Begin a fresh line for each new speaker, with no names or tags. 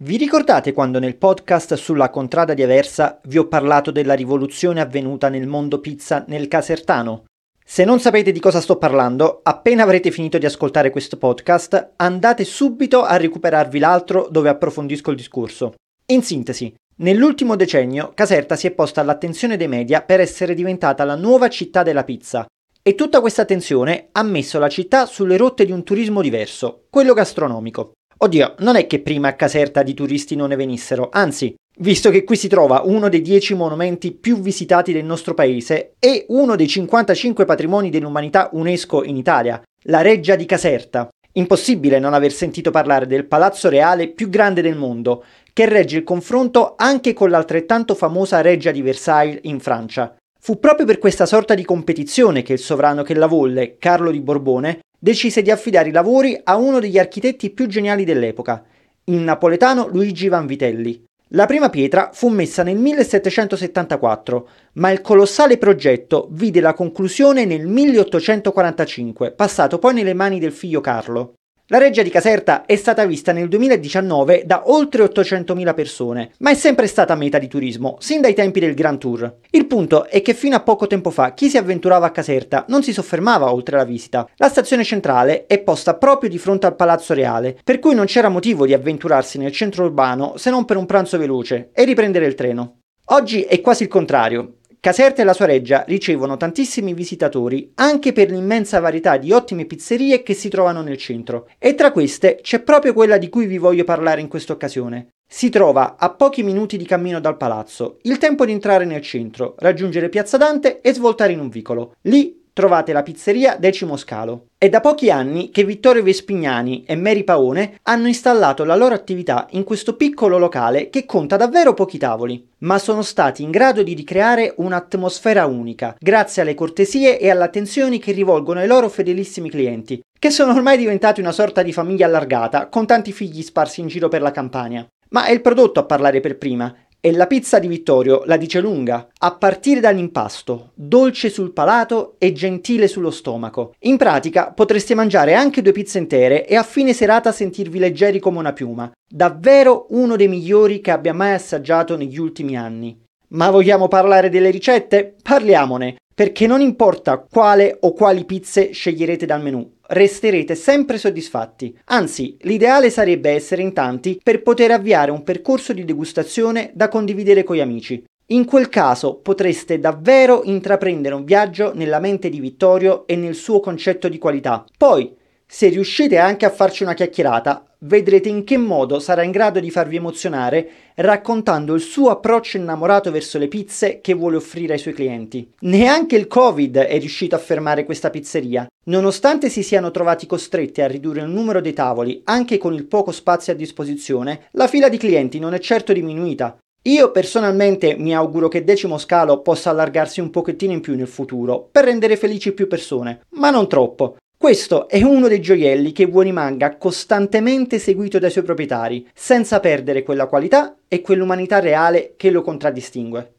Vi ricordate quando nel podcast sulla contrada di Aversa vi ho parlato della rivoluzione avvenuta nel mondo pizza nel Casertano? Se non sapete di cosa sto parlando, appena avrete finito di ascoltare questo podcast, andate subito a recuperarvi l'altro dove approfondisco il discorso. In sintesi, nell'ultimo decennio Caserta si è posta all'attenzione dei media per essere diventata la nuova città della pizza. E tutta questa attenzione ha messo la città sulle rotte di un turismo diverso, quello gastronomico. Oddio, non è che prima a Caserta di turisti non ne venissero, anzi, visto che qui si trova uno dei 10 monumenti più visitati del nostro paese e uno dei 55 patrimoni dell'umanità UNESCO in Italia, la Reggia di Caserta. Impossibile non aver sentito parlare del palazzo reale più grande del mondo, che regge il confronto anche con l'altrettanto famosa Reggia di Versailles in Francia. Fu proprio per questa sorta di competizione che il sovrano che la volle, Carlo di Borbone, decise di affidare i lavori a uno degli architetti più geniali dell'epoca, il napoletano Luigi Vanvitelli. La prima pietra fu messa nel 1774, ma il colossale progetto vide la conclusione nel 1845, passato poi nelle mani del figlio Carlo. La reggia di Caserta è stata vista nel 2019 da oltre 800.000 persone, ma è sempre stata meta di turismo, sin dai tempi del Grand Tour. Il punto è che fino a poco tempo fa chi si avventurava a Caserta non si soffermava oltre la visita. La stazione centrale è posta proprio di fronte al Palazzo Reale, per cui non c'era motivo di avventurarsi nel centro urbano se non per un pranzo veloce e riprendere il treno. Oggi è quasi il contrario. Caserta e la sua reggia ricevono tantissimi visitatori anche per l'immensa varietà di ottime pizzerie che si trovano nel centro e tra queste c'è proprio quella di cui vi voglio parlare in questa occasione. Si trova a pochi minuti di cammino dal palazzo, il tempo di entrare nel centro, raggiungere Piazza Dante e svoltare in un vicolo. Lì trovate la pizzeria Decimo Scalo. È da pochi anni che Vittorio Vespignani e Mary Paone hanno installato la loro attività in questo piccolo locale che conta davvero pochi tavoli, ma sono stati in grado di ricreare un'atmosfera unica, grazie alle cortesie e alle attenzioni che rivolgono ai loro fedelissimi clienti, che sono ormai diventati una sorta di famiglia allargata, con tanti figli sparsi in giro per la campagna. Ma è il prodotto a parlare per prima e la pizza di Vittorio la dice lunga, a partire dall'impasto, dolce sul palato e gentile sullo stomaco. In pratica potreste mangiare anche due pizze intere e a fine serata sentirvi leggeri come una piuma. Davvero uno dei migliori che abbia mai assaggiato negli ultimi anni. Ma vogliamo parlare delle ricette? Parliamone, perché non importa quale o quali pizze sceglierete dal menù, resterete sempre soddisfatti. Anzi, l'ideale sarebbe essere in tanti per poter avviare un percorso di degustazione da condividere con gli amici. In quel caso potreste davvero intraprendere un viaggio nella mente di Vittorio e nel suo concetto di qualità. Poi, se riuscite anche a farci una chiacchierata, vedrete in che modo sarà in grado di farvi emozionare raccontando il suo approccio innamorato verso le pizze che vuole offrire ai suoi clienti. Neanche il Covid è riuscito a fermare questa pizzeria. Nonostante si siano trovati costretti a ridurre il numero dei tavoli anche con il poco spazio a disposizione, la fila di clienti non è certo diminuita. Io personalmente mi auguro che Decimo Scalo possa allargarsi un pochettino in più nel futuro per rendere felici più persone, ma non troppo. Questo è uno dei gioielli che vuole rimanga costantemente seguito dai suoi proprietari, senza perdere quella qualità e quell'umanità reale che lo contraddistingue.